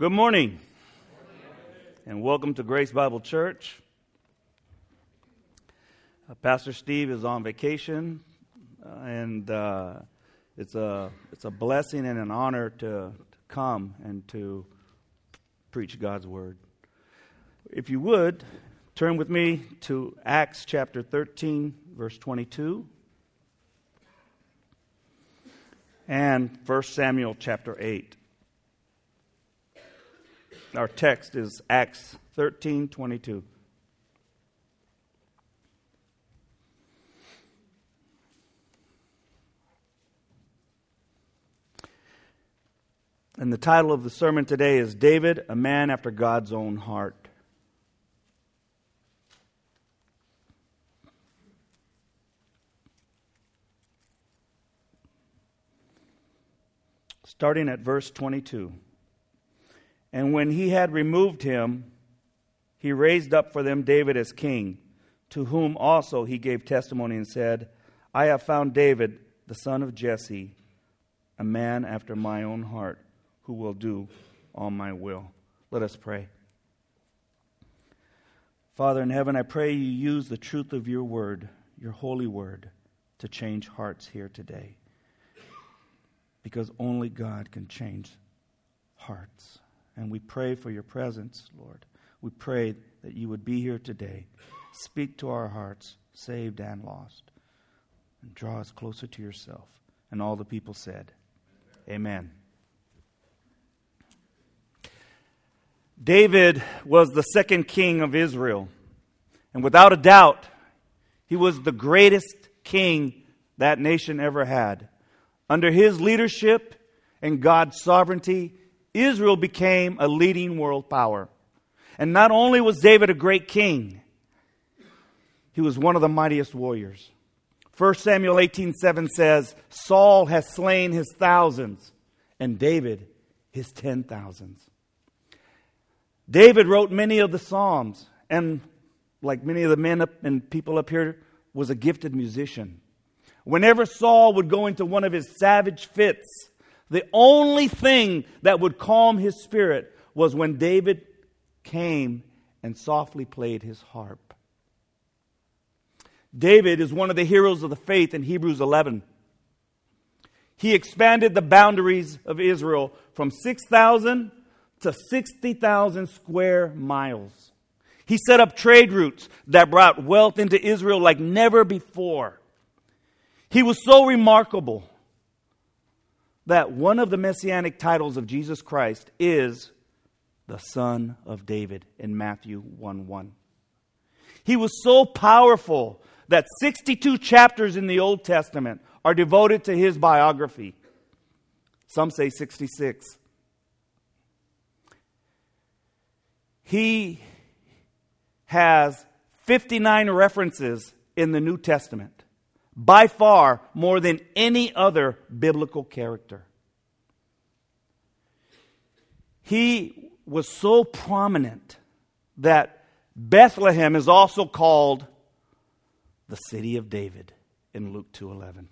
Good morning, and welcome to Grace Bible Church. Uh, Pastor Steve is on vacation, uh, and uh, it's a it's a blessing and an honor to, to come and to preach God's word. If you would turn with me to Acts chapter 13, verse 22, and 1 Samuel chapter 8. Our text is Acts 13 22. And the title of the sermon today is David, a man after God's own heart. Starting at verse 22. And when he had removed him, he raised up for them David as king, to whom also he gave testimony and said, I have found David, the son of Jesse, a man after my own heart, who will do all my will. Let us pray. Father in heaven, I pray you use the truth of your word, your holy word, to change hearts here today. Because only God can change hearts. And we pray for your presence, Lord. We pray that you would be here today. Speak to our hearts, saved and lost, and draw us closer to yourself. And all the people said, Amen. David was the second king of Israel. And without a doubt, he was the greatest king that nation ever had. Under his leadership and God's sovereignty, Israel became a leading world power. And not only was David a great king, he was one of the mightiest warriors. 1 Samuel 18:7 says, Saul has slain his thousands and David his ten thousands. David wrote many of the Psalms, and like many of the men up and people up here, was a gifted musician. Whenever Saul would go into one of his savage fits, the only thing that would calm his spirit was when David came and softly played his harp. David is one of the heroes of the faith in Hebrews 11. He expanded the boundaries of Israel from 6,000 to 60,000 square miles. He set up trade routes that brought wealth into Israel like never before. He was so remarkable that one of the messianic titles of Jesus Christ is the Son of David in Matthew 1 1. He was so powerful that 62 chapters in the Old Testament are devoted to his biography. Some say 66. He has 59 references in the New Testament by far more than any other biblical character. He was so prominent that Bethlehem is also called the city of David in Luke 2:11.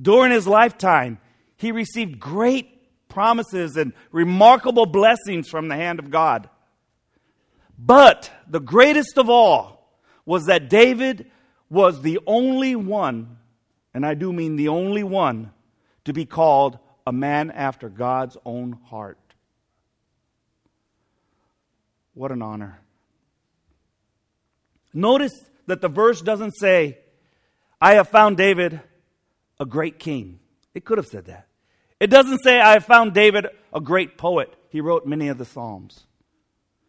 During his lifetime, he received great promises and remarkable blessings from the hand of God. But the greatest of all was that David was the only one, and I do mean the only one, to be called a man after God's own heart. What an honor. Notice that the verse doesn't say, I have found David a great king. It could have said that. It doesn't say, I have found David a great poet. He wrote many of the Psalms.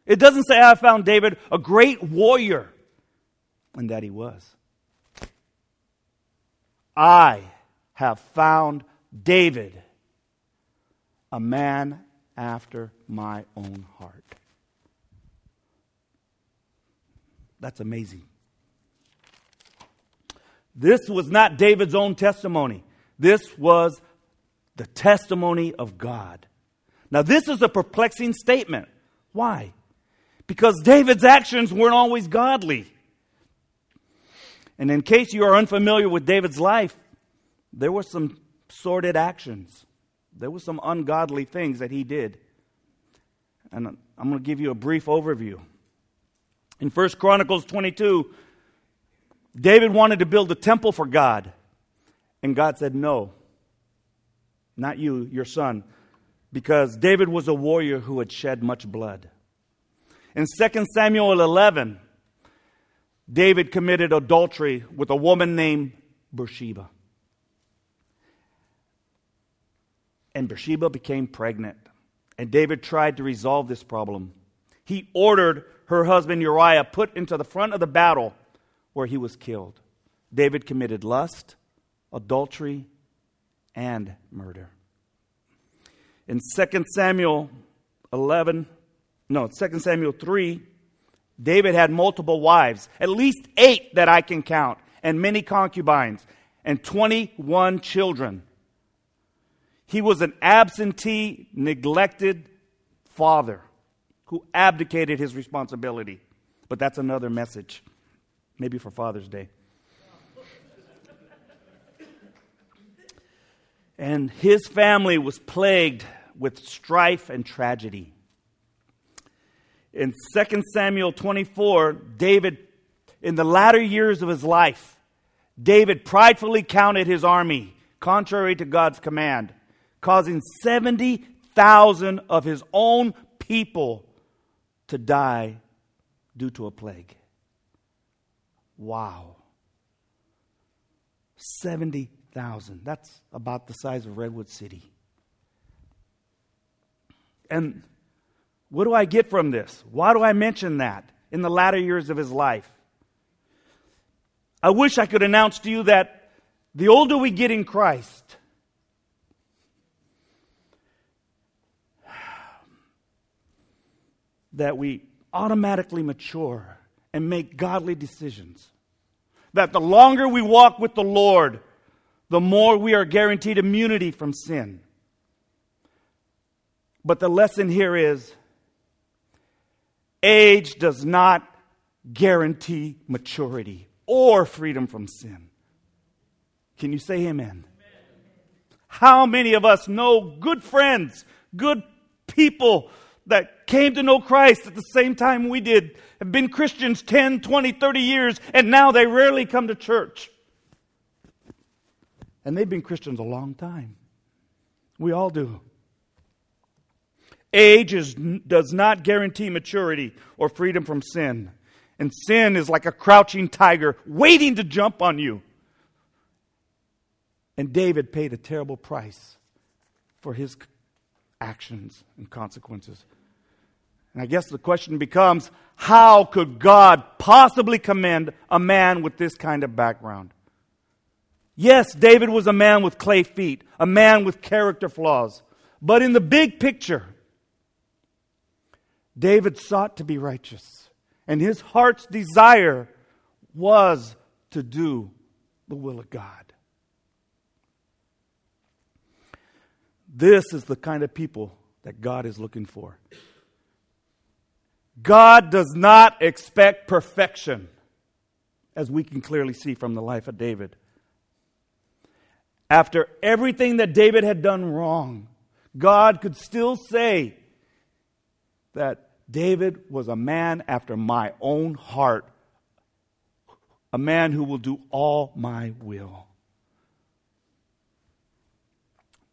It doesn't say, I have found David a great warrior and that he was. I have found David, a man after my own heart. That's amazing. This was not David's own testimony. This was the testimony of God. Now, this is a perplexing statement. Why? Because David's actions weren't always godly. And in case you are unfamiliar with David's life, there were some sordid actions. There were some ungodly things that he did. And I'm going to give you a brief overview. In 1 Chronicles 22, David wanted to build a temple for God. And God said, No, not you, your son, because David was a warrior who had shed much blood. In 2 Samuel 11, David committed adultery with a woman named Bathsheba. And Bathsheba became pregnant. And David tried to resolve this problem. He ordered her husband Uriah put into the front of the battle where he was killed. David committed lust, adultery, and murder. In 2 Samuel 11, no, 2 Samuel 3, David had multiple wives, at least eight that I can count, and many concubines, and 21 children. He was an absentee, neglected father who abdicated his responsibility. But that's another message, maybe for Father's Day. and his family was plagued with strife and tragedy. In 2 Samuel 24, David, in the latter years of his life, David pridefully counted his army, contrary to God's command, causing 70,000 of his own people to die due to a plague. Wow. 70,000. That's about the size of Redwood City. And what do I get from this? Why do I mention that in the latter years of his life? I wish I could announce to you that the older we get in Christ, that we automatically mature and make godly decisions. That the longer we walk with the Lord, the more we are guaranteed immunity from sin. But the lesson here is age does not guarantee maturity or freedom from sin. Can you say amen? amen? How many of us know good friends, good people that came to know Christ at the same time we did, have been Christians 10, 20, 30 years, and now they rarely come to church? And they've been Christians a long time. We all do. Age is, does not guarantee maturity or freedom from sin. And sin is like a crouching tiger waiting to jump on you. And David paid a terrible price for his actions and consequences. And I guess the question becomes how could God possibly commend a man with this kind of background? Yes, David was a man with clay feet, a man with character flaws. But in the big picture, David sought to be righteous, and his heart's desire was to do the will of God. This is the kind of people that God is looking for. God does not expect perfection, as we can clearly see from the life of David. After everything that David had done wrong, God could still say, that David was a man after my own heart, a man who will do all my will.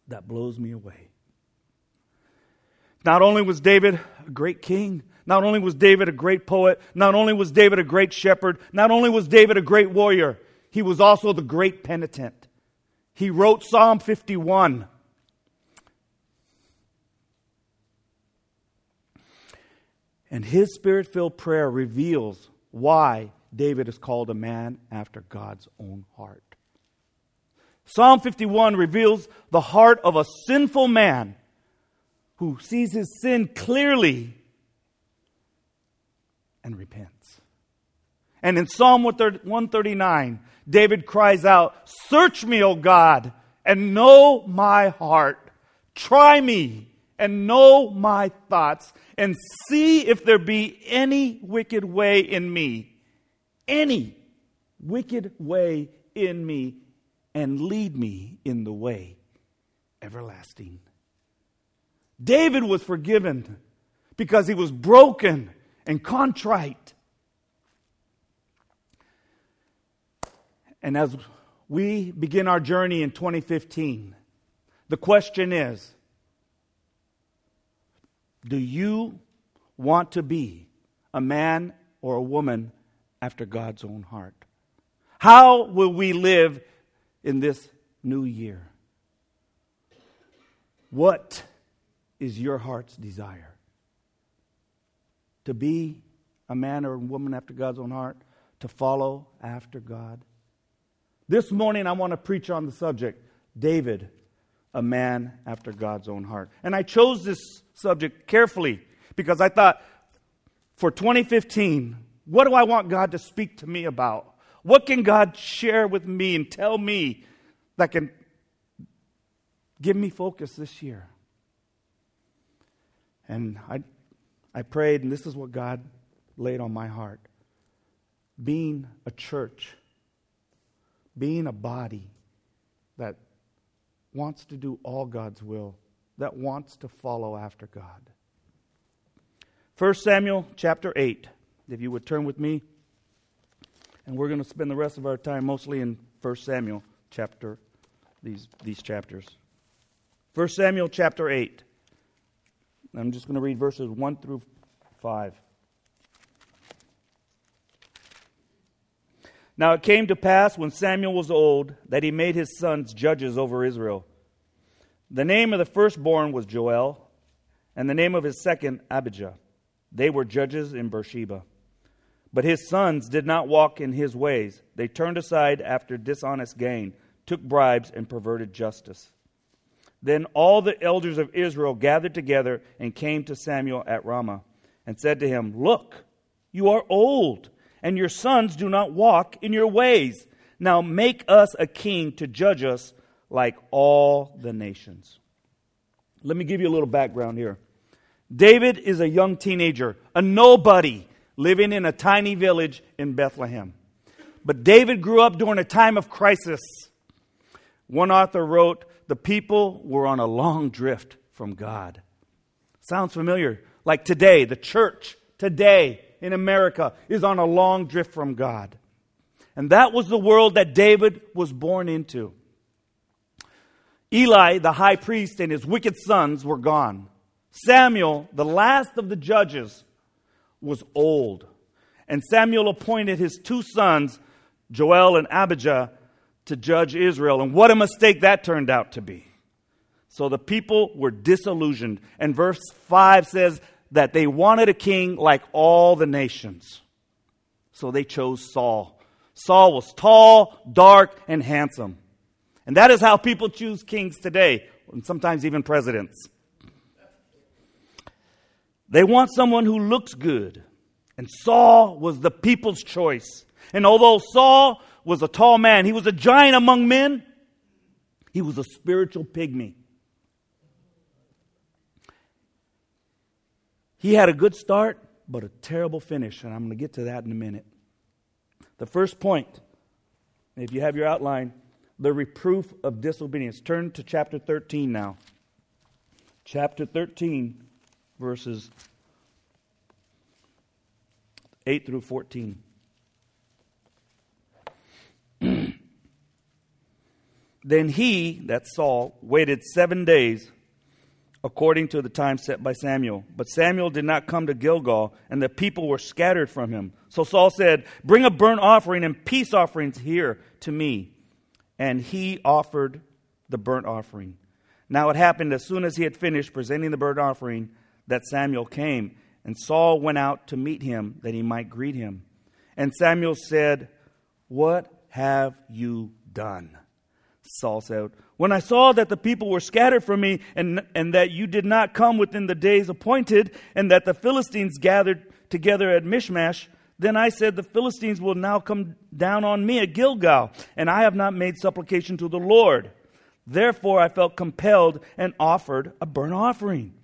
That blows me away. Not only was David a great king, not only was David a great poet, not only was David a great shepherd, not only was David a great warrior, he was also the great penitent. He wrote Psalm 51. And his spirit filled prayer reveals why David is called a man after God's own heart. Psalm 51 reveals the heart of a sinful man who sees his sin clearly and repents. And in Psalm 139, David cries out, Search me, O God, and know my heart. Try me and know my thoughts and see if there be any wicked way in me. Any wicked way in me, and lead me in the way everlasting. David was forgiven because he was broken and contrite. And as we begin our journey in 2015, the question is Do you want to be a man or a woman after God's own heart? How will we live in this new year? What is your heart's desire? To be a man or a woman after God's own heart? To follow after God? This morning, I want to preach on the subject David, a man after God's own heart. And I chose this subject carefully because I thought for 2015, what do I want God to speak to me about? What can God share with me and tell me that can give me focus this year? And I, I prayed, and this is what God laid on my heart. Being a church, being a body that wants to do all God's will, that wants to follow after God. 1 Samuel chapter 8, if you would turn with me. And we're going to spend the rest of our time mostly in 1 Samuel chapter, these, these chapters. 1 Samuel chapter 8. I'm just going to read verses 1 through 5. Now it came to pass when Samuel was old that he made his sons judges over Israel. The name of the firstborn was Joel, and the name of his second, Abijah. They were judges in Beersheba. But his sons did not walk in his ways. They turned aside after dishonest gain, took bribes, and perverted justice. Then all the elders of Israel gathered together and came to Samuel at Ramah and said to him, Look, you are old, and your sons do not walk in your ways. Now make us a king to judge us like all the nations. Let me give you a little background here. David is a young teenager, a nobody living in a tiny village in Bethlehem. But David grew up during a time of crisis. One author wrote, the people were on a long drift from God. Sounds familiar? Like today, the church today in America is on a long drift from God. And that was the world that David was born into. Eli, the high priest, and his wicked sons were gone. Samuel, the last of the judges, was old. And Samuel appointed his two sons, Joel and Abijah, to judge Israel. And what a mistake that turned out to be. So the people were disillusioned. And verse 5 says that they wanted a king like all the nations. So they chose Saul. Saul was tall, dark, and handsome. And that is how people choose kings today, and sometimes even presidents. They want someone who looks good. And Saul was the people's choice. And although Saul was a tall man, he was a giant among men, he was a spiritual pygmy. He had a good start, but a terrible finish. And I'm going to get to that in a minute. The first point, if you have your outline, the reproof of disobedience. Turn to chapter 13 now. Chapter 13 verses 8 through 14. then he, that Saul, waited seven days according to the time set by Samuel. But Samuel did not come to Gilgal, and the people were scattered from him. So Saul said, Bring a burnt offering and peace offerings here to me. And he offered the burnt offering. Now it happened as soon as he had finished presenting the burnt offering that Samuel came, and Saul went out to meet him that he might greet him. And Samuel said, What have you done? Saul said, When I saw that the people were scattered from me, and, and that you did not come within the days appointed, and that the Philistines gathered together at Michmash, then I said, The Philistines will now come down on me at Gilgal, and I have not made supplication to the Lord. Therefore I felt compelled and offered a burnt offering.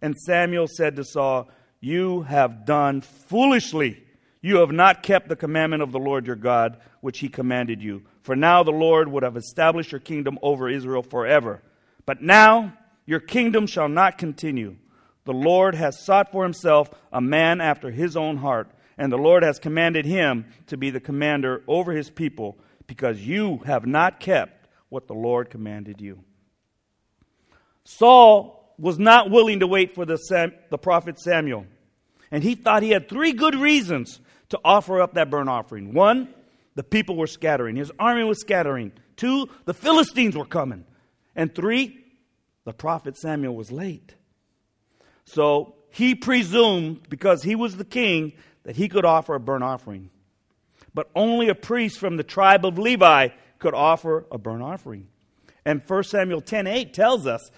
And Samuel said to Saul, You have done foolishly. You have not kept the commandment of the Lord your God, which he commanded you. For now the Lord would have established your kingdom over Israel forever. But now Your kingdom shall not continue. The Lord has sought for himself a man after his own heart, and the Lord has commanded him to be the commander over his people, because you have not kept what the Lord commanded you. Saul was not willing to wait for the, Sam, the prophet Samuel, and he thought he had three good reasons to offer up that burnt offering. One, the people were scattering, his army was scattering. Two, the Philistines were coming. And three, the prophet Samuel was late. So he presumed, because he was the king, that he could offer a burnt offering. But only a priest from the tribe of Levi could offer a burnt offering. And 1 Samuel 10:8 tells us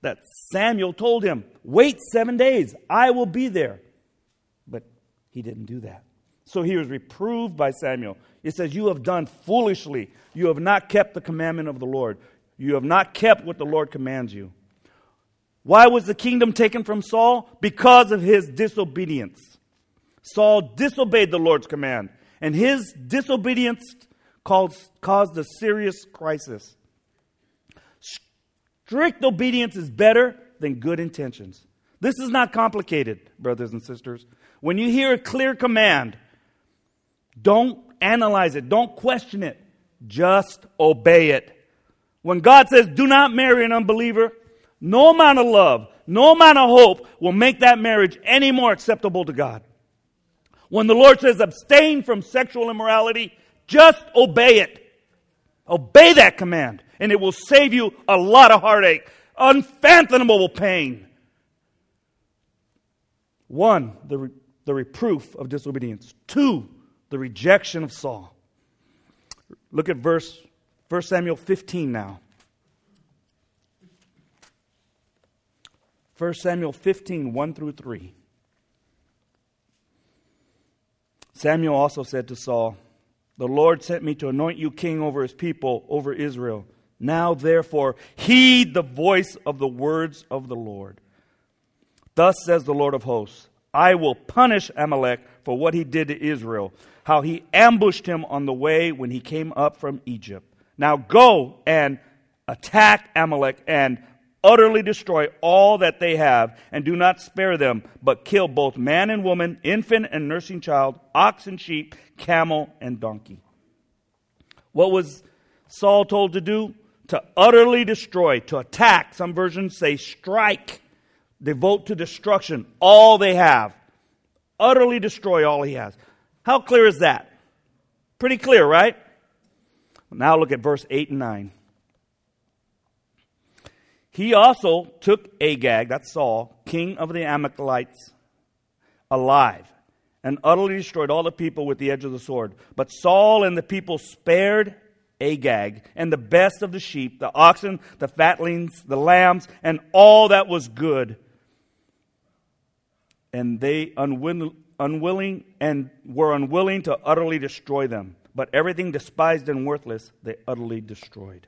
that Samuel told him, "Wait 7 days, I will be there." But he didn't do that. So he was reproved by Samuel. It says, "You have done foolishly. You have not kept the commandment of the Lord. You have not kept what the Lord commands you." Why was the kingdom taken from Saul? Because of his disobedience. Saul disobeyed the Lord's command, and his disobedience caused, a serious crisis. Strict obedience is better than good intentions. This is not complicated, brothers and sisters. When you hear a clear command, don't analyze it, don't question it, just obey it. When God says, do not marry an unbeliever, no amount of love, no amount of hope will make that marriage any more acceptable to God. When the Lord says abstain from sexual immorality, just obey it. Obey that command, and it will save you a lot of heartache, unfathomable pain. One, the, re- the reproof of disobedience. Two, the rejection of Saul. Look at verse 1 Samuel 15 now. 1 Samuel 15, 1 through 3. Samuel also said to Saul, The Lord sent me to anoint you king over his people, over Israel. Now, therefore, heed the voice of the words of the Lord. Thus says the Lord of hosts I will punish Amalek for what he did to Israel, how he ambushed him on the way when he came up from Egypt. Now go and attack Amalek and utterly destroy all that they have, and do not spare them, but kill both man and woman, infant and nursing child, ox and sheep, camel and donkey. What was Saul told to do? To utterly destroy, to attack. Some versions say strike, devote to destruction all they have. Utterly destroy all he has. How clear is that? Pretty clear, right? Now look at verse 8 and 9. He also took Agag, that's Saul, king of the Amalekites, alive, and utterly destroyed all the people with the edge of the sword. But Saul and the people spared Agag and the best of the sheep, the oxen, the fatlings, the lambs, and all that was good. And they unwilling, unwilling and were unwilling to utterly destroy them. But everything despised and worthless, they utterly destroyed.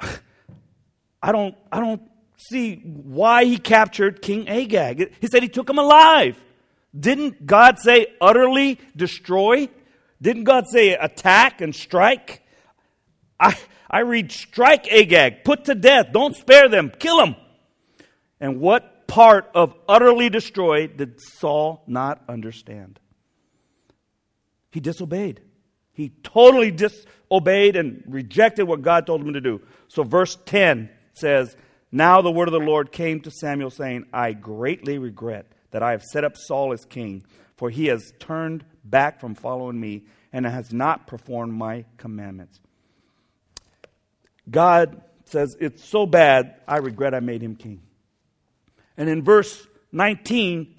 I don't, I don't see why he captured King Agag. He said he took him alive. Didn't God say utterly destroy? Didn't God say attack and strike? I, I read strike Agag, put to death, don't spare them, kill them. And what part of utterly destroy did Saul not understand? He disobeyed. He totally disobeyed and rejected what God told him to do. So, verse 10 says, Now the word of the Lord came to Samuel, saying, I greatly regret that I have set up Saul as king, for he has turned back from following me and has not performed my commandments. God says, It's so bad, I regret I made him king. And in verse 19,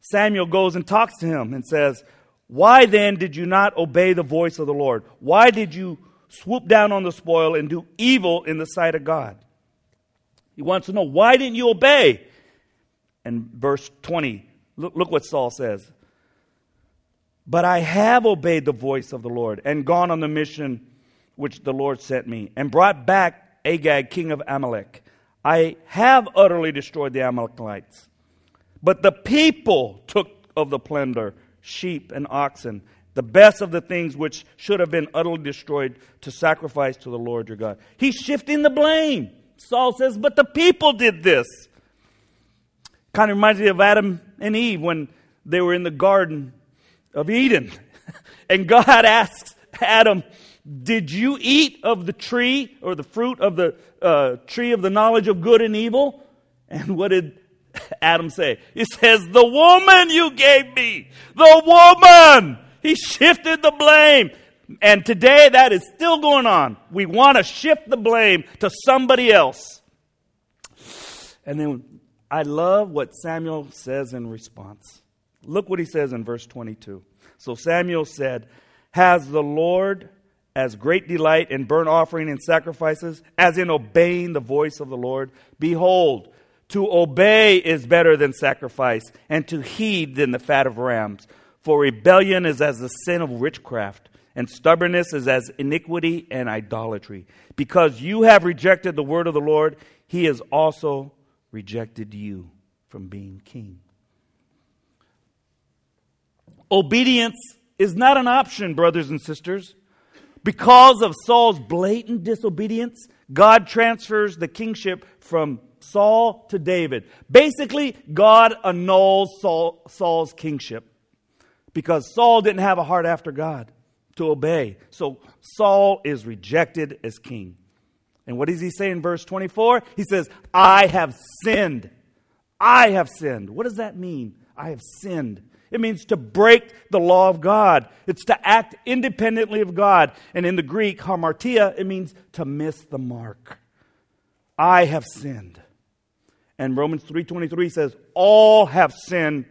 Samuel goes and talks to him and says, Why then did you not obey the voice of the Lord? Why did you swoop down on the spoil and do evil in the sight of God? He wants to know, why didn't you obey? And verse 20, look, look what Saul says. But I have obeyed the voice of the Lord and gone on the mission which the Lord sent me and brought back Agag, king of Amalek. I have utterly destroyed the Amalekites. But the people took of the plunder sheep and oxen, the best of the things which should have been utterly destroyed to sacrifice to the Lord your God. He's shifting the blame. Saul says, But the people did this. Kind of reminds me of Adam and Eve when they were in the Garden of Eden. And God asks Adam, Did you eat of the tree or the fruit of the uh, tree of the knowledge of good and evil? And what did Adam say? He says, The woman you gave me, the woman. He shifted the blame. And today that is still going on. We want to shift the blame to somebody else. And then I love what Samuel says in response. Look what he says in verse 22. So Samuel said, Has the Lord as great delight in burnt offering and sacrifices as in obeying the voice of the Lord? Behold, to obey is better than sacrifice, and to heed than the fat of rams. For rebellion is as the sin of witchcraft, and stubbornness is as iniquity and idolatry. Because you have rejected the word of the Lord, he has also rejected you from being king. Obedience is not an option, brothers and sisters. Because of Saul's blatant disobedience, God transfers the kingship from Saul to David. Basically, God annuls Saul, Saul's kingship because Saul didn't have a heart after God to obey. So Saul is rejected as king. And what does he say in verse 24? He says, I have sinned. I have sinned. What does that mean? I have sinned. It means to break the law of God. It's to act independently of God. And in the Greek, hamartia, it means to miss the mark. I have sinned. And Romans 3:23 says, "All have sinned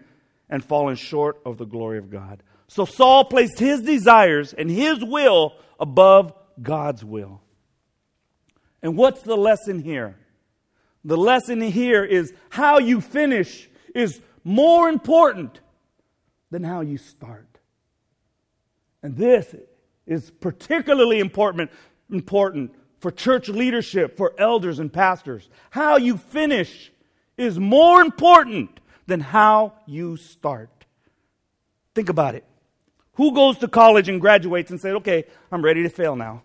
and fallen short of the glory of God." So Saul placed his desires and his will above God's will. And what's the lesson here? The lesson here is how you finish is more important than how you start. And this is particularly important, important for church leadership, for elders and pastors. How you finish is more important than how you start. Think about it. Who goes to college and graduates and says, okay, I'm ready to fail now?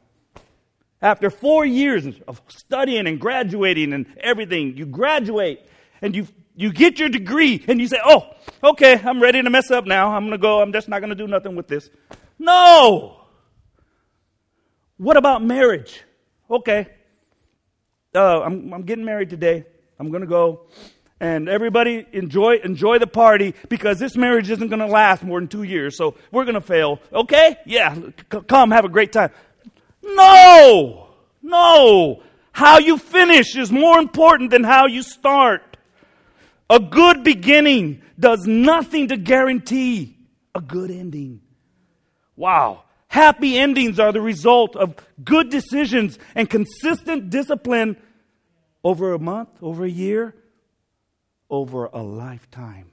After four years of studying and graduating and everything, you graduate and you, you get your degree and you say, oh, okay, I'm ready to mess up now. I'm going to go. I'm just not going to do nothing with this. No! What about marriage? Okay. Uh, I'm, I'm getting married today. I'm going to go. And everybody enjoy, enjoy the party because this marriage isn't going to last more than two years. So we're going to fail. Okay? Yeah. C- come, have a great time. No! No! How you finish is more important than how you start. A good beginning does nothing to guarantee a good ending. Wow. Happy endings are the result of good decisions and consistent discipline over a month, over a year, over a lifetime.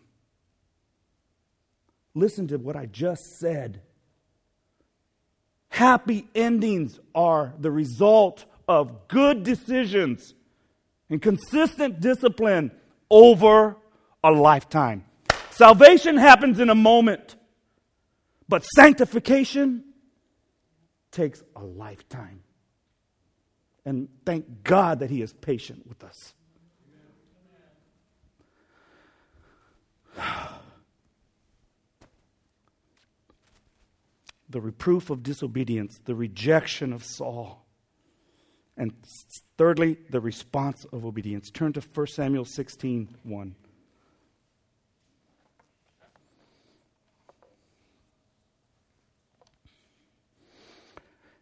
Listen to what I just said. Happy endings are the result of good decisions and consistent discipline over a lifetime. Salvation happens in a moment, but sanctification takes a lifetime. And thank God that He is patient with us. the reproof of disobedience, the rejection of Saul. And thirdly, the response of obedience. Turn to 1 Samuel 16 1.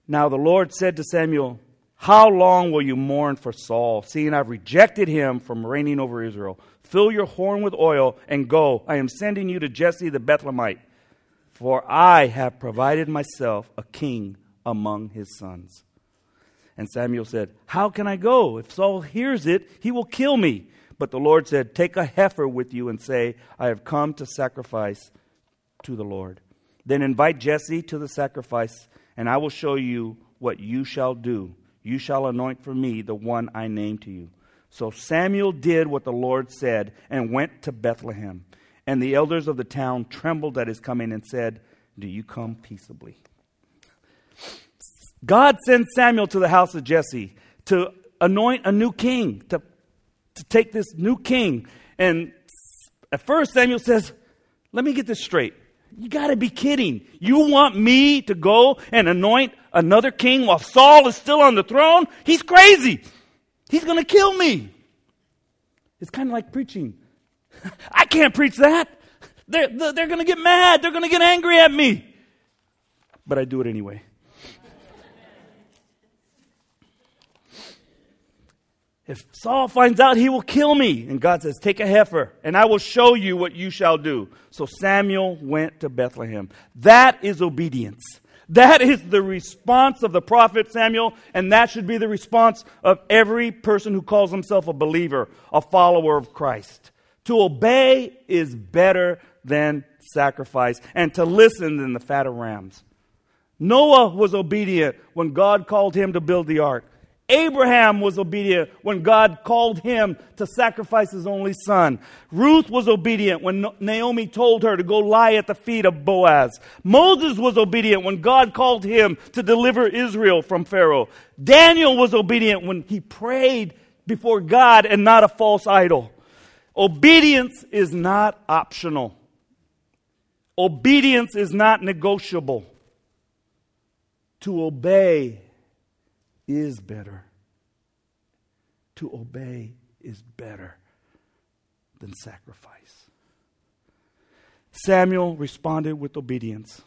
Now the Lord said to Samuel, How long will you mourn for Saul, seeing I've rejected him from reigning over Israel? Fill your horn with oil and go. I am sending you to Jesse the Bethlehemite, for I have provided myself a king among his sons. And Samuel said, How can I go? If Saul hears it, he will kill me. But the Lord said, Take a heifer with you and say, I have come to sacrifice to the Lord. Then invite Jesse to the sacrifice and I will show you what you shall do. You shall anoint for me the one I name to you. So Samuel did what the Lord said and went to Bethlehem. And the elders of the town trembled at his coming and said, Do you come peaceably? God sends Samuel to the house of Jesse to anoint a new king, to, to take this new king. And at first, Samuel says, Let me get this straight. You got to be kidding. You want me to go and anoint another king while Saul is still on the throne? He's crazy. He's going to kill me. It's kind of like preaching. I can't preach that. They're, they're going to get mad. They're going to get angry at me. But I do it anyway. If Saul finds out, he will kill me. And God says, Take a heifer, and I will show you what you shall do. So Samuel went to Bethlehem. That is obedience. That is the response of the prophet Samuel, and that should be the response of every person who calls himself a believer, a follower of Christ. To obey is better than sacrifice, and to listen than the fat of rams. Noah was obedient when God called him to build the ark. Abraham was obedient when God called him to sacrifice his only son. Ruth was obedient when Naomi told her to go lie at the feet of Boaz. Moses was obedient when God called him to deliver Israel from Pharaoh. Daniel was obedient when he prayed before God and not a false idol. Obedience is not optional. Obedience is not negotiable. To obey is better. To obey is better than sacrifice. Samuel responded with obedience.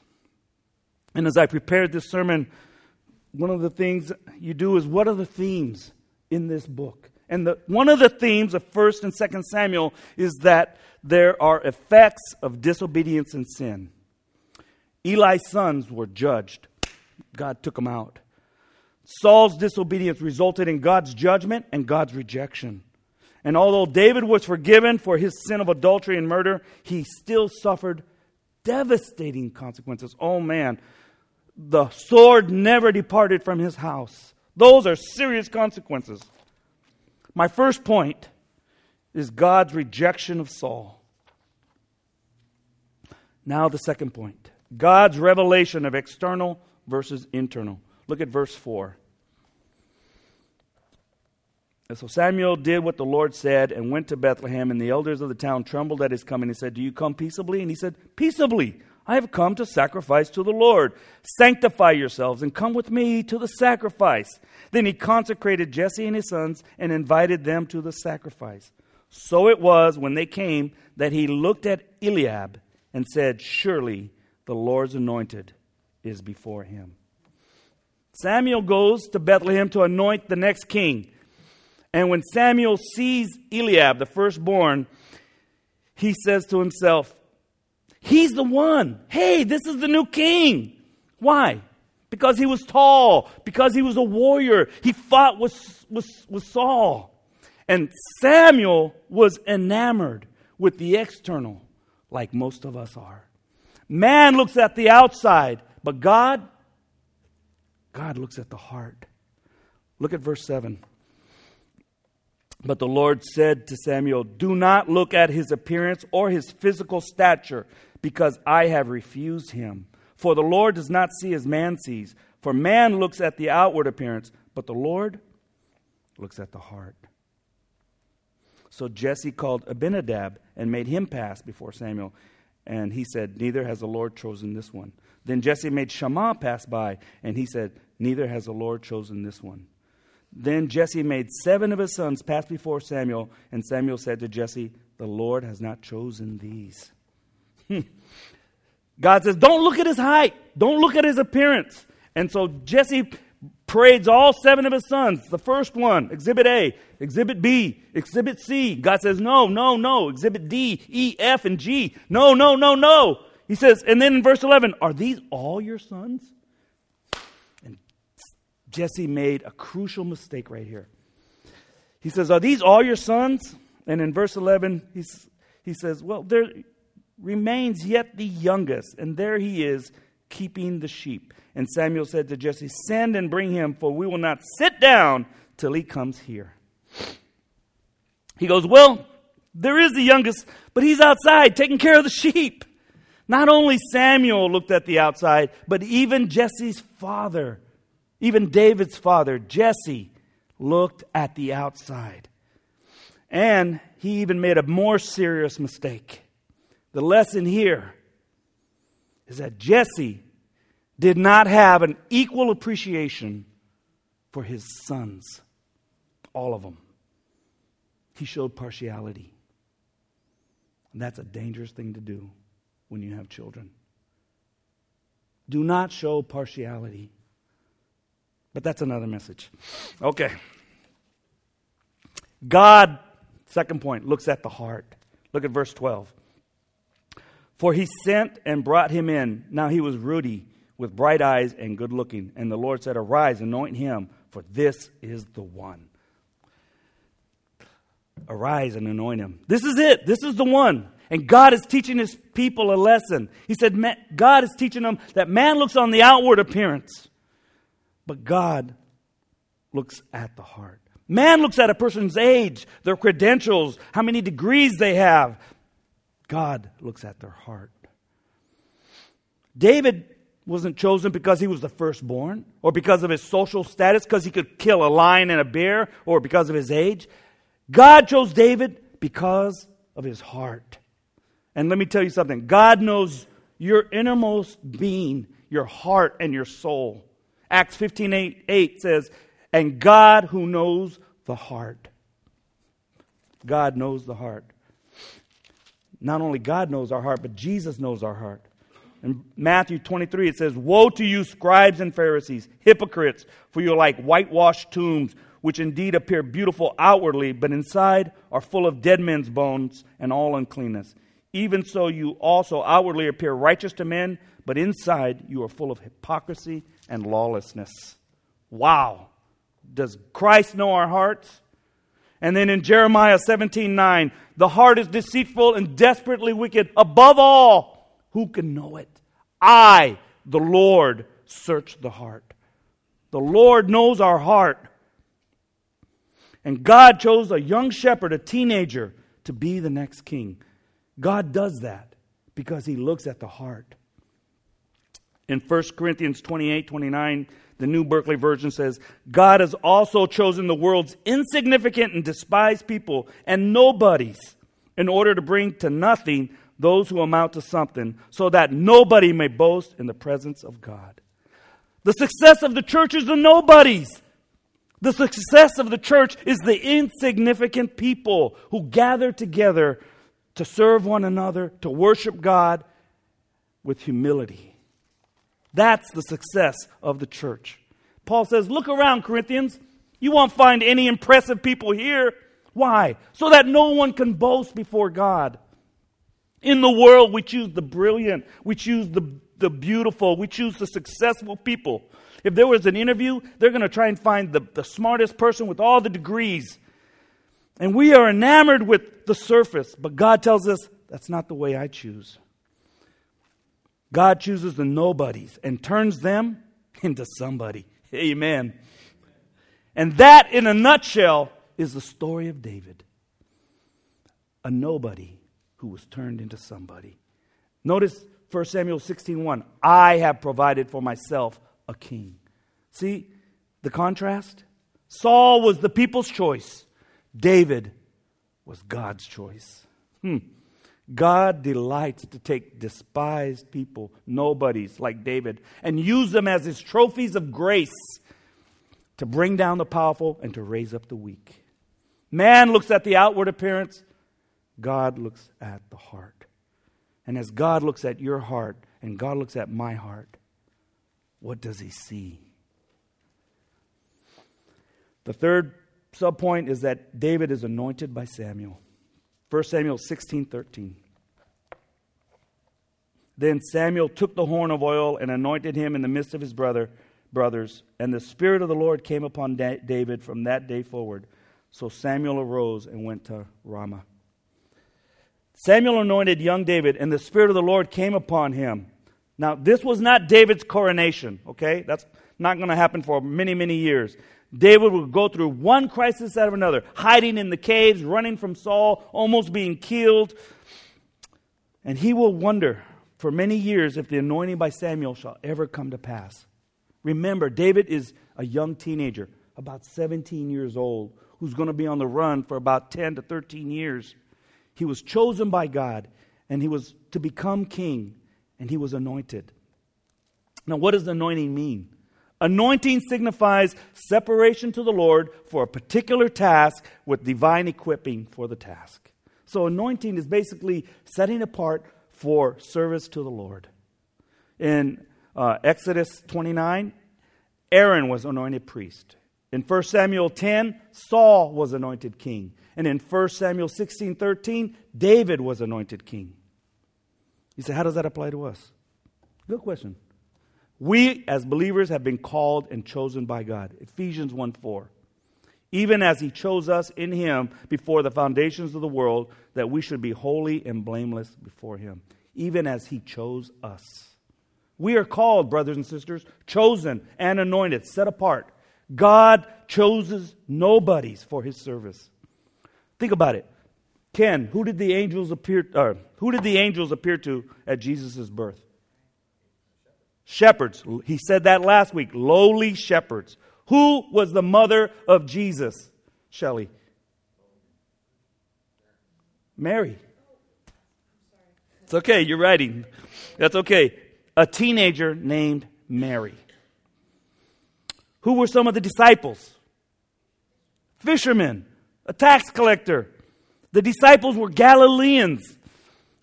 And as I prepared this sermon, one of the things you do is what are the themes in this book? And the, one of the themes of 1st and 2nd Samuel is that there are effects of disobedience and sin. Eli's sons were judged, God took them out. Saul's disobedience resulted in God's judgment and God's rejection. And although David was forgiven for his sin of adultery and murder, he still suffered devastating consequences. Oh man, the sword never departed from his house. Those are serious consequences. My first point is God's rejection of Saul. Now, the second point God's revelation of external versus internal. Look at verse 4. And so Samuel did what the Lord said and went to Bethlehem, and the elders of the town trembled at his coming and said, Do you come peaceably? And he said, Peaceably. I have come to sacrifice to the Lord. Sanctify yourselves and come with me to the sacrifice. Then he consecrated Jesse and his sons and invited them to the sacrifice. So it was when they came that he looked at Eliab and said, Surely the Lord's anointed is before him. Samuel goes to Bethlehem to anoint the next king. And when Samuel sees Eliab, the firstborn, he says to himself, He's the one. Hey, this is the new king. Why? Because he was tall, because he was a warrior. He fought with, with, with Saul. And Samuel was enamored with the external, like most of us are. Man looks at the outside, but God God looks at the heart. Look at verse 7. But the Lord said to Samuel, Do not look at his appearance or his physical stature, because I have refused him. For the Lord does not see as man sees. For man looks at the outward appearance, but the Lord looks at the heart. So Jesse called Abinadab and made him pass before Samuel. And he said, Neither has the Lord chosen this one. Then Jesse made Shammah pass by, and he said, Neither has the Lord chosen this one. Then Jesse made seven of his sons pass before Samuel, and Samuel said to Jesse, The Lord has not chosen these. God says, Don't look at his height, don't look at his appearance. And so Jesse parades all seven of his sons. The first one, Exhibit A, Exhibit B, Exhibit C. God says, No, no, no. Exhibit D, E, F, and G. No, no, no, no. He says, and then in verse 11, Are these all your sons? And Jesse made a crucial mistake right here. He says, Are these all your sons? And in verse 11, he's, he says, Well, there remains yet the youngest, and there he is keeping the sheep. And Samuel said to Jesse, Send and bring him, for we will not sit down till he comes here. He goes, Well, there is the youngest, but he's outside taking care of the sheep. Not only Samuel looked at the outside, but even Jesse's father even David's father, Jesse, looked at the outside. And he even made a more serious mistake. The lesson here is that Jesse did not have an equal appreciation for his sons, all of them. He showed partiality. And that's a dangerous thing to do when you have children. Do not show partiality. But that's another message. Okay. God, second point, looks at the heart. Look at verse 12. For he sent and brought him in. Now he was ruddy, with bright eyes and good looking. And the Lord said, Arise, anoint him, for this is the one. Arise and anoint him. This is it. This is the one. And God is teaching his people a lesson. He said, God is teaching them that man looks on the outward appearance, but God looks at the heart. Man looks at a person's age, their credentials, how many degrees they have. God looks at their heart. David wasn't chosen because he was the firstborn or because of his social status, because he could kill a lion and a bear, or because of his age. God chose David because of his heart. And let me tell you something God knows your innermost being, your heart, and your soul. Acts 15 8, 8 says, And God who knows the heart. God knows the heart. Not only God knows our heart, but Jesus knows our heart. In Matthew 23, it says, Woe to you, scribes and Pharisees, hypocrites, for you are like whitewashed tombs, which indeed appear beautiful outwardly, but inside are full of dead men's bones and all uncleanness. Even so, you also outwardly appear righteous to men, but inside you are full of hypocrisy and lawlessness. Wow. Does Christ know our hearts? And then in Jeremiah 17 9, the heart is deceitful and desperately wicked. Above all, who can know it? I, the Lord, search the heart. The Lord knows our heart. And God chose a young shepherd, a teenager, to be the next king. God does that because he looks at the heart. In 1 Corinthians 28 29, the New Berkeley Version says, God has also chosen the world's insignificant and despised people and nobodies in order to bring to nothing those who amount to something, so that nobody may boast in the presence of God. The success of the church is the nobodies. The success of the church is the insignificant people who gather together to serve one another, to worship God with humility. That's the success of the church. Paul says, Look around, Corinthians. You won't find any impressive people here. Why? So that no one can boast before God. In the world, we choose the brilliant, we choose the, the beautiful, we choose the successful people. If there was an interview, they're going to try and find the, the smartest person with all the degrees. And we are enamored with the surface, but God tells us that's not the way I choose. God chooses the nobodies and turns them into somebody. Amen. And that, in a nutshell, is the story of David. A nobody who was turned into somebody. Notice 1 Samuel 16:1. I have provided for myself a king. See the contrast? Saul was the people's choice. David was God's choice. Hmm. God delights to take despised people, nobodies like David, and use them as his trophies of grace to bring down the powerful and to raise up the weak. Man looks at the outward appearance, God looks at the heart. And as God looks at your heart and God looks at my heart, what does he see? The third subpoint is that David is anointed by Samuel. 1 Samuel 16 13. Then Samuel took the horn of oil and anointed him in the midst of his brother, brothers, and the Spirit of the Lord came upon da- David from that day forward. So Samuel arose and went to Ramah. Samuel anointed young David, and the Spirit of the Lord came upon him. Now, this was not David's coronation, okay? That's not going to happen for many, many years. David would go through one crisis out of another, hiding in the caves, running from Saul, almost being killed. And he will wonder for many years if the anointing by Samuel shall ever come to pass. Remember, David is a young teenager, about 17 years old, who's going to be on the run for about 10 to 13 years. He was chosen by God, and he was to become king, and he was anointed. Now, what does anointing mean? Anointing signifies separation to the Lord for a particular task with divine equipping for the task. So, anointing is basically setting apart for service to the Lord. In uh, Exodus 29, Aaron was anointed priest. In 1 Samuel 10, Saul was anointed king. And in 1 Samuel 16 13, David was anointed king. You say, how does that apply to us? Good question. We, as believers, have been called and chosen by God. Ephesians 1 4. Even as He chose us in Him before the foundations of the world, that we should be holy and blameless before Him. Even as He chose us. We are called, brothers and sisters, chosen and anointed, set apart. God chooses nobodies for His service. Think about it. Ken, who did the angels appear? Who did the angels appear to at Jesus' birth? Shepherds. He said that last week. Lowly shepherds. Who was the mother of Jesus? Shelley. Mary. It's okay, you're writing. That's okay. A teenager named Mary. Who were some of the disciples? Fishermen, a tax collector. The disciples were Galileans,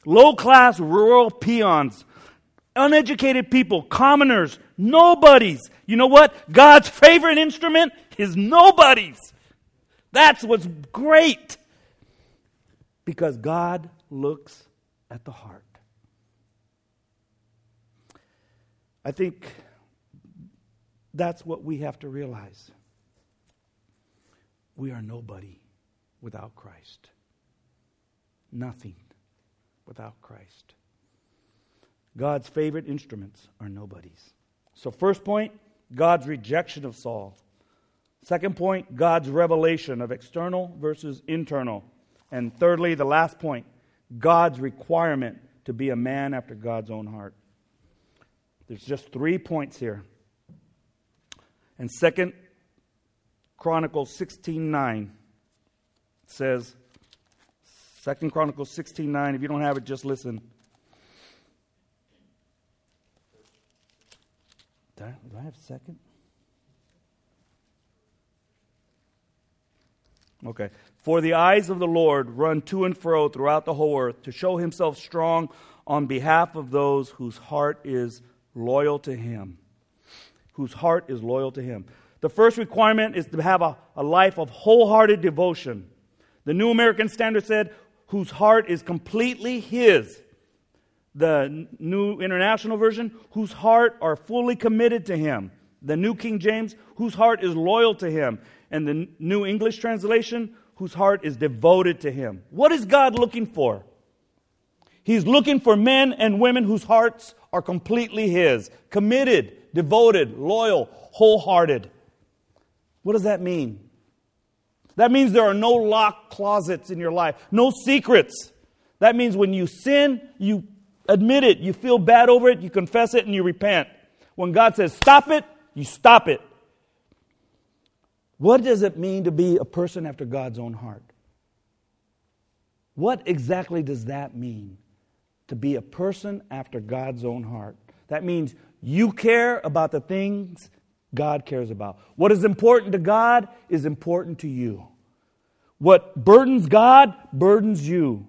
low class rural peons uneducated people, commoners, nobodies. You know what? God's favorite instrument is nobodies. That's what's great. Because God looks at the heart. I think that's what we have to realize. We are nobody without Christ. Nothing without Christ. God's favorite instruments are nobodies. So, first point, God's rejection of Saul. Second point, God's revelation of external versus internal. And thirdly, the last point, God's requirement to be a man after God's own heart. There's just three points here. And Second Chronicles 16:9 says Second Chronicles 16:9 if you don't have it just listen. Do I, have a second? Okay. For the eyes of the Lord run to and fro throughout the whole earth to show himself strong on behalf of those whose heart is loyal to him. Whose heart is loyal to him. The first requirement is to have a, a life of wholehearted devotion. The New American Standard said, whose heart is completely his the New International Version, whose heart are fully committed to Him. The New King James, whose heart is loyal to Him. And the New English Translation, whose heart is devoted to Him. What is God looking for? He's looking for men and women whose hearts are completely His, committed, devoted, loyal, wholehearted. What does that mean? That means there are no locked closets in your life, no secrets. That means when you sin, you admit it. You feel bad over it, you confess it, and you repent. When God says stop it, you stop it. What does it mean to be a person after God's own heart? What exactly does that mean? To be a person after God's own heart. That means you care about the things God cares about. What is important to God is important to you. What burdens God burdens you.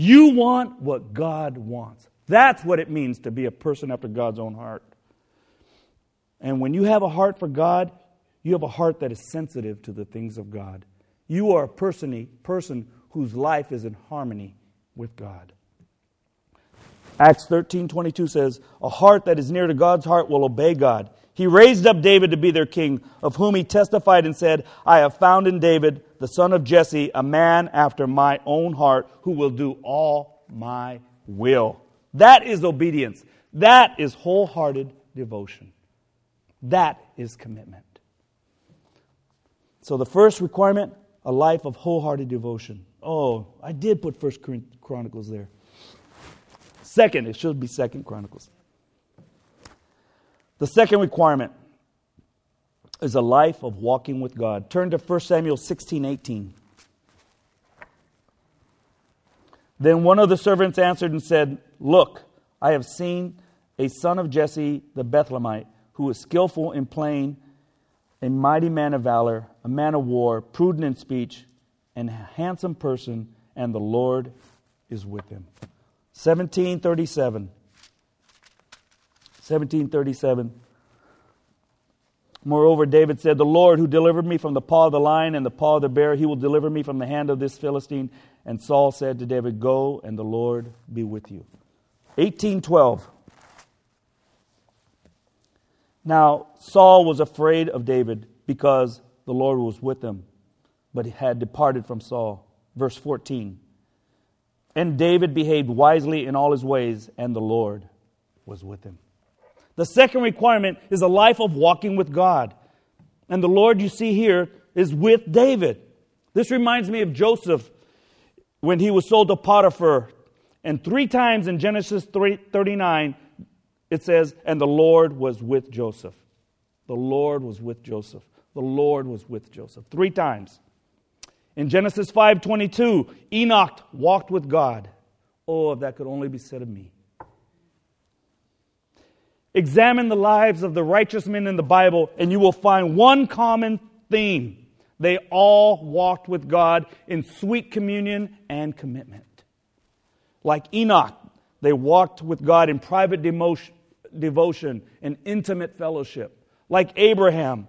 You want what God wants. That's what it means to be a person after God's own heart. And when you have a heart for God, you have a heart that is sensitive to the things of God. You are a person, person whose life is in harmony with God. Acts 13 22 says, A heart that is near to God's heart will obey God. He raised up David to be their king, of whom he testified and said, I have found in David, the son of Jesse, a man after my own heart who will do all my will. That is obedience. That is wholehearted devotion. That is commitment. So the first requirement, a life of wholehearted devotion. Oh, I did put First Chronicles there. Second, it should be Second Chronicles. The second requirement is a life of walking with God. Turn to 1 Samuel 16 18. Then one of the servants answered and said, Look, I have seen a son of Jesse the Bethlehemite, who is skillful in playing, a mighty man of valor, a man of war, prudent in speech, and a handsome person, and the Lord is with him. 1737. 1737. Moreover, David said, The Lord who delivered me from the paw of the lion and the paw of the bear, he will deliver me from the hand of this Philistine. And Saul said to David, Go, and the Lord be with you. 1812. Now, Saul was afraid of David because the Lord was with him, but he had departed from Saul. Verse 14. And David behaved wisely in all his ways, and the Lord was with him. The second requirement is a life of walking with God. And the Lord you see here is with David. This reminds me of Joseph when he was sold to Potiphar. And three times in Genesis 3, 39, it says, And the Lord was with Joseph. The Lord was with Joseph. The Lord was with Joseph. Three times. In Genesis 5:22, Enoch walked with God. Oh, if that could only be said of me. Examine the lives of the righteous men in the Bible, and you will find one common theme. They all walked with God in sweet communion and commitment. Like Enoch, they walked with God in private devotion and intimate fellowship. Like Abraham,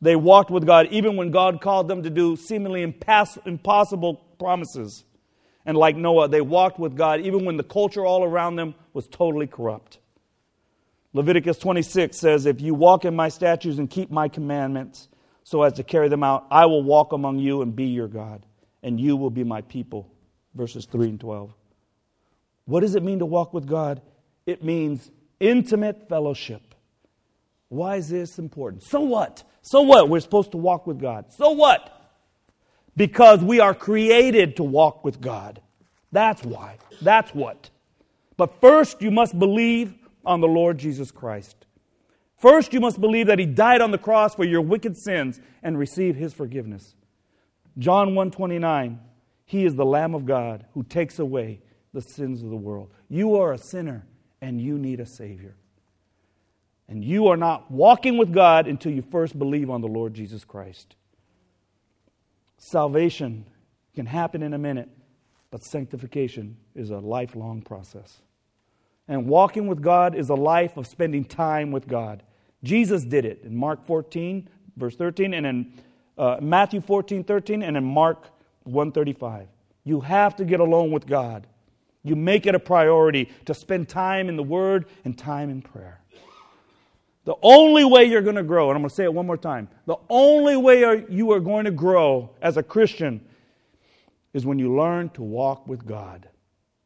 they walked with God even when God called them to do seemingly impossible promises. And like Noah, they walked with God even when the culture all around them was totally corrupt. Leviticus 26 says, If you walk in my statutes and keep my commandments so as to carry them out, I will walk among you and be your God, and you will be my people. Verses 3 and 12. What does it mean to walk with God? It means intimate fellowship. Why is this important? So what? So what? We're supposed to walk with God. So what? Because we are created to walk with God. That's why. That's what. But first, you must believe on the Lord Jesus Christ. First, you must believe that he died on the cross for your wicked sins and receive his forgiveness. John 1:29 He is the lamb of God who takes away the sins of the world. You are a sinner and you need a savior. And you are not walking with God until you first believe on the Lord Jesus Christ. Salvation can happen in a minute, but sanctification is a lifelong process. And walking with God is a life of spending time with God. Jesus did it in Mark 14, verse 13, and in uh, Matthew 14, 13, and in Mark 135. You have to get alone with God. You make it a priority to spend time in the Word and time in prayer. The only way you're going to grow, and I'm going to say it one more time the only way you are going to grow as a Christian is when you learn to walk with God,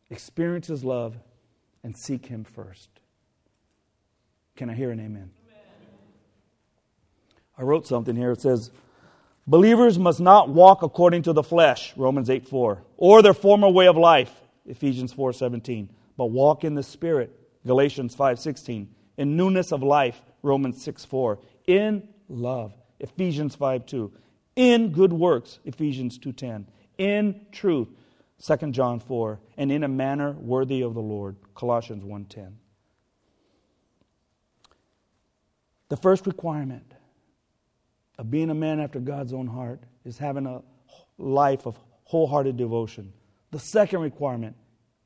experience His love, and seek Him first. Can I hear an amen? amen? I wrote something here. It says, Believers must not walk according to the flesh, Romans 8 4, or their former way of life, Ephesians 4 17, but walk in the Spirit, Galatians 5 16, in newness of life, Romans 6 4. In love, Ephesians 5 2. In good works, Ephesians 2 10. In truth, 2 John 4. And in a manner worthy of the Lord, Colossians 1 10. The first requirement of being a man after God's own heart is having a life of wholehearted devotion. The second requirement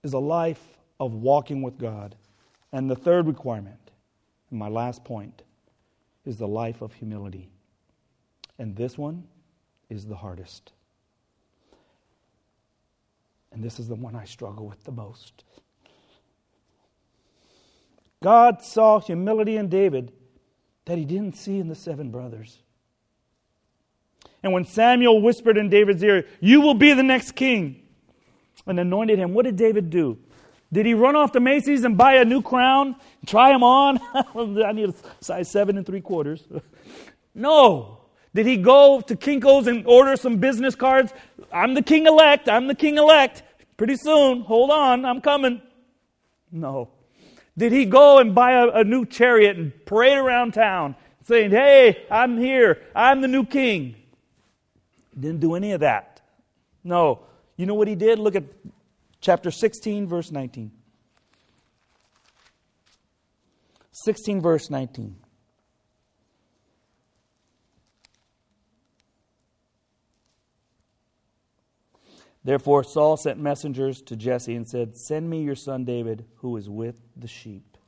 is a life of walking with God. And the third requirement and my last point is the life of humility. And this one is the hardest. And this is the one I struggle with the most. God saw humility in David that he didn't see in the seven brothers. And when Samuel whispered in David's ear, You will be the next king, and anointed him, what did David do? Did he run off to Macy's and buy a new crown? Try him on? I need a size seven and three quarters. no. Did he go to Kinko's and order some business cards? I'm the king elect. I'm the king elect. Pretty soon. Hold on. I'm coming. No. Did he go and buy a, a new chariot and parade around town? saying, Hey, I'm here. I'm the new king. Didn't do any of that. No. You know what he did? Look at chapter 16, verse 19. 16, verse 19. Therefore, Saul sent messengers to Jesse and said, Send me your son David, who is with the sheep.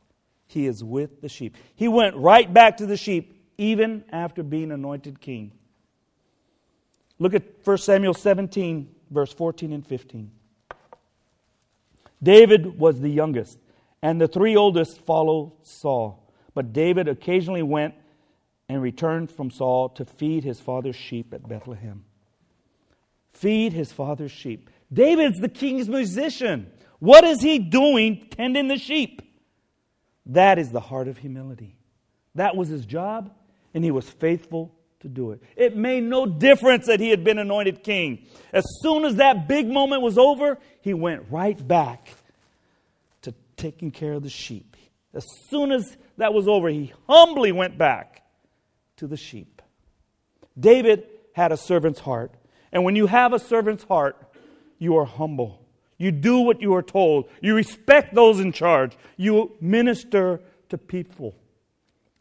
He is with the sheep. He went right back to the sheep, even after being anointed king. Look at 1 Samuel 17, verse 14 and 15. David was the youngest, and the three oldest followed Saul. But David occasionally went and returned from Saul to feed his father's sheep at Bethlehem feed his father's sheep. David's the king's musician. What is he doing tending the sheep? That is the heart of humility. That was his job, and he was faithful to do it. It made no difference that he had been anointed king. As soon as that big moment was over, he went right back to taking care of the sheep. As soon as that was over, he humbly went back to the sheep. David had a servant's heart. And when you have a servant's heart, you are humble. You do what you are told. You respect those in charge. You minister to people.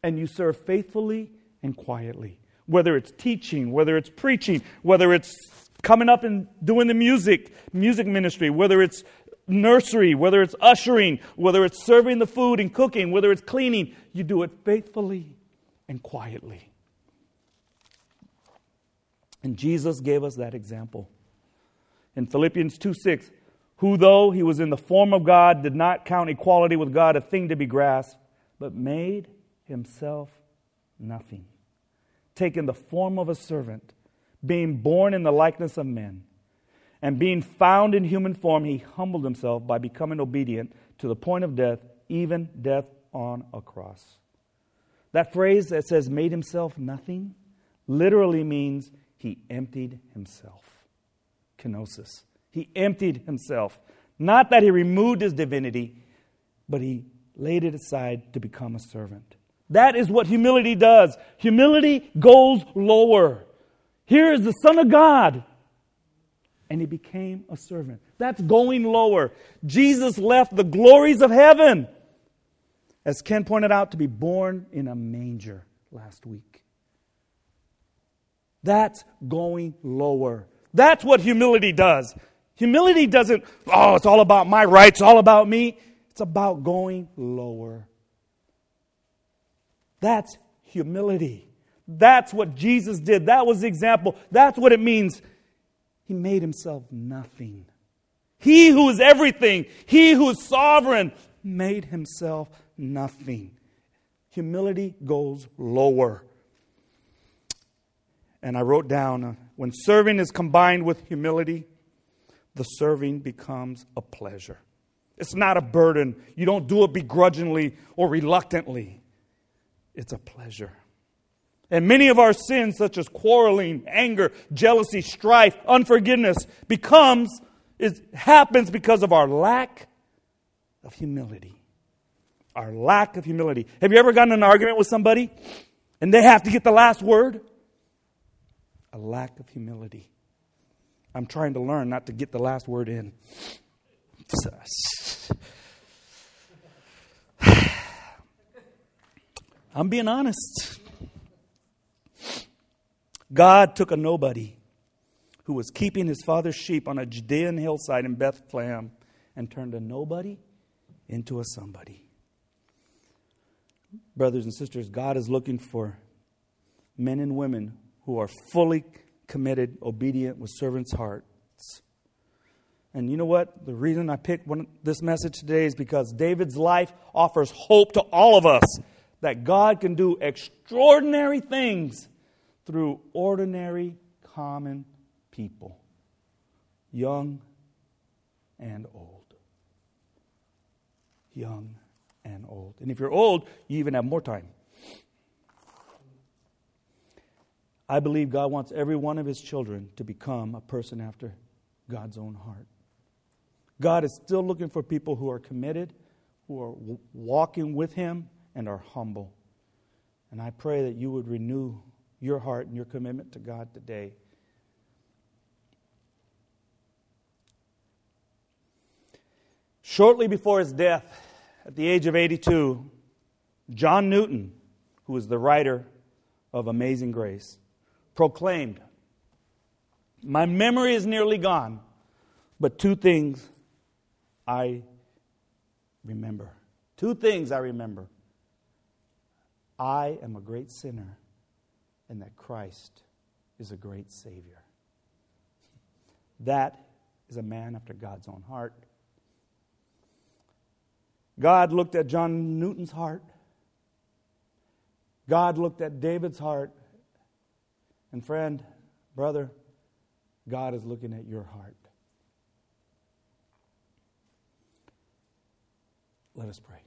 And you serve faithfully and quietly. Whether it's teaching, whether it's preaching, whether it's coming up and doing the music, music ministry, whether it's nursery, whether it's ushering, whether it's serving the food and cooking, whether it's cleaning, you do it faithfully and quietly. And Jesus gave us that example. In Philippians 2 6, who though he was in the form of God, did not count equality with God a thing to be grasped, but made himself nothing, taking the form of a servant, being born in the likeness of men. And being found in human form, he humbled himself by becoming obedient to the point of death, even death on a cross. That phrase that says made himself nothing literally means he emptied himself. Kenosis. He emptied himself. Not that he removed his divinity, but he laid it aside to become a servant. That is what humility does. Humility goes lower. Here is the Son of God, and he became a servant. That's going lower. Jesus left the glories of heaven, as Ken pointed out, to be born in a manger last week. That's going lower. That's what humility does. Humility doesn't, oh, it's all about my rights, all about me. It's about going lower. That's humility. That's what Jesus did. That was the example. That's what it means. He made himself nothing. He who is everything, he who is sovereign, made himself nothing. Humility goes lower. And I wrote down when serving is combined with humility, the serving becomes a pleasure. It's not a burden. You don't do it begrudgingly or reluctantly. It's a pleasure. And many of our sins, such as quarreling, anger, jealousy, strife, unforgiveness, becomes, it happens because of our lack of humility. Our lack of humility. Have you ever gotten an argument with somebody and they have to get the last word? A lack of humility. I'm trying to learn not to get the last word in. I'm being honest. God took a nobody who was keeping his father's sheep on a Judean hillside in Bethlehem and turned a nobody into a somebody. Brothers and sisters, God is looking for men and women who are fully committed, obedient with servants' hearts. And you know what? The reason I picked one, this message today is because David's life offers hope to all of us that God can do extraordinary things through ordinary, common people, young and old. Young and old. And if you're old, you even have more time. I believe God wants every one of his children to become a person after God's own heart. God is still looking for people who are committed, who are walking with him, and are humble. And I pray that you would renew your heart and your commitment to God today. Shortly before his death, at the age of 82, John Newton, who was the writer of Amazing Grace, proclaimed, My memory is nearly gone, but two things I remember. Two things I remember. I am a great sinner, and that Christ is a great Savior. That is a man after God's own heart. God looked at John Newton's heart. God looked at David's heart. And friend, brother, God is looking at your heart. Let us pray.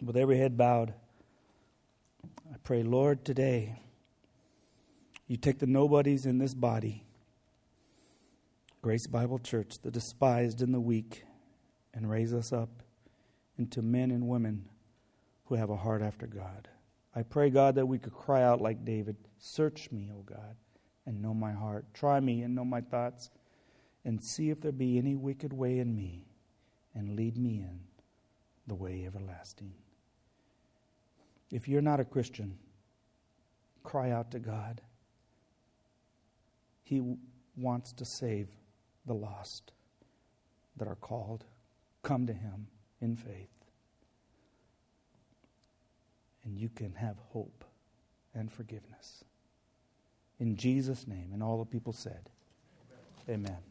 With every head bowed, I pray, Lord, today you take the nobodies in this body, Grace Bible Church, the despised and the weak, and raise us up into men and women who have a heart after God. I pray, God, that we could cry out like David Search me, O God, and know my heart. Try me and know my thoughts, and see if there be any wicked way in me, and lead me in the way everlasting. If you're not a Christian, cry out to God. He wants to save the lost that are called. Come to Him in faith. And you can have hope and forgiveness. In Jesus' name. And all the people said, Amen. Amen.